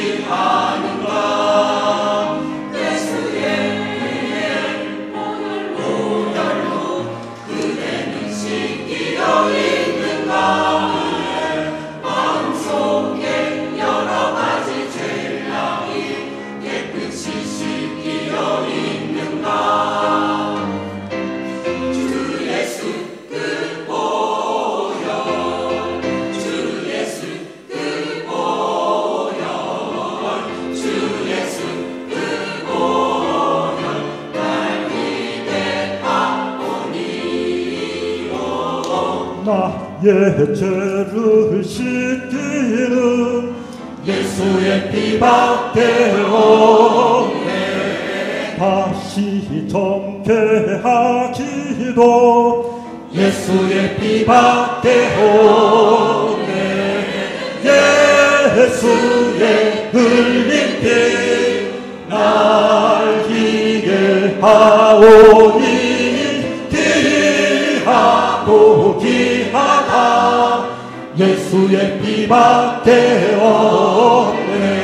to. 나의 죄를 씻기는 예수의 없네 다시 정케하기도 예수의 없네 예수의 흘린 피날 기게 하오니 Yesu yekibate onde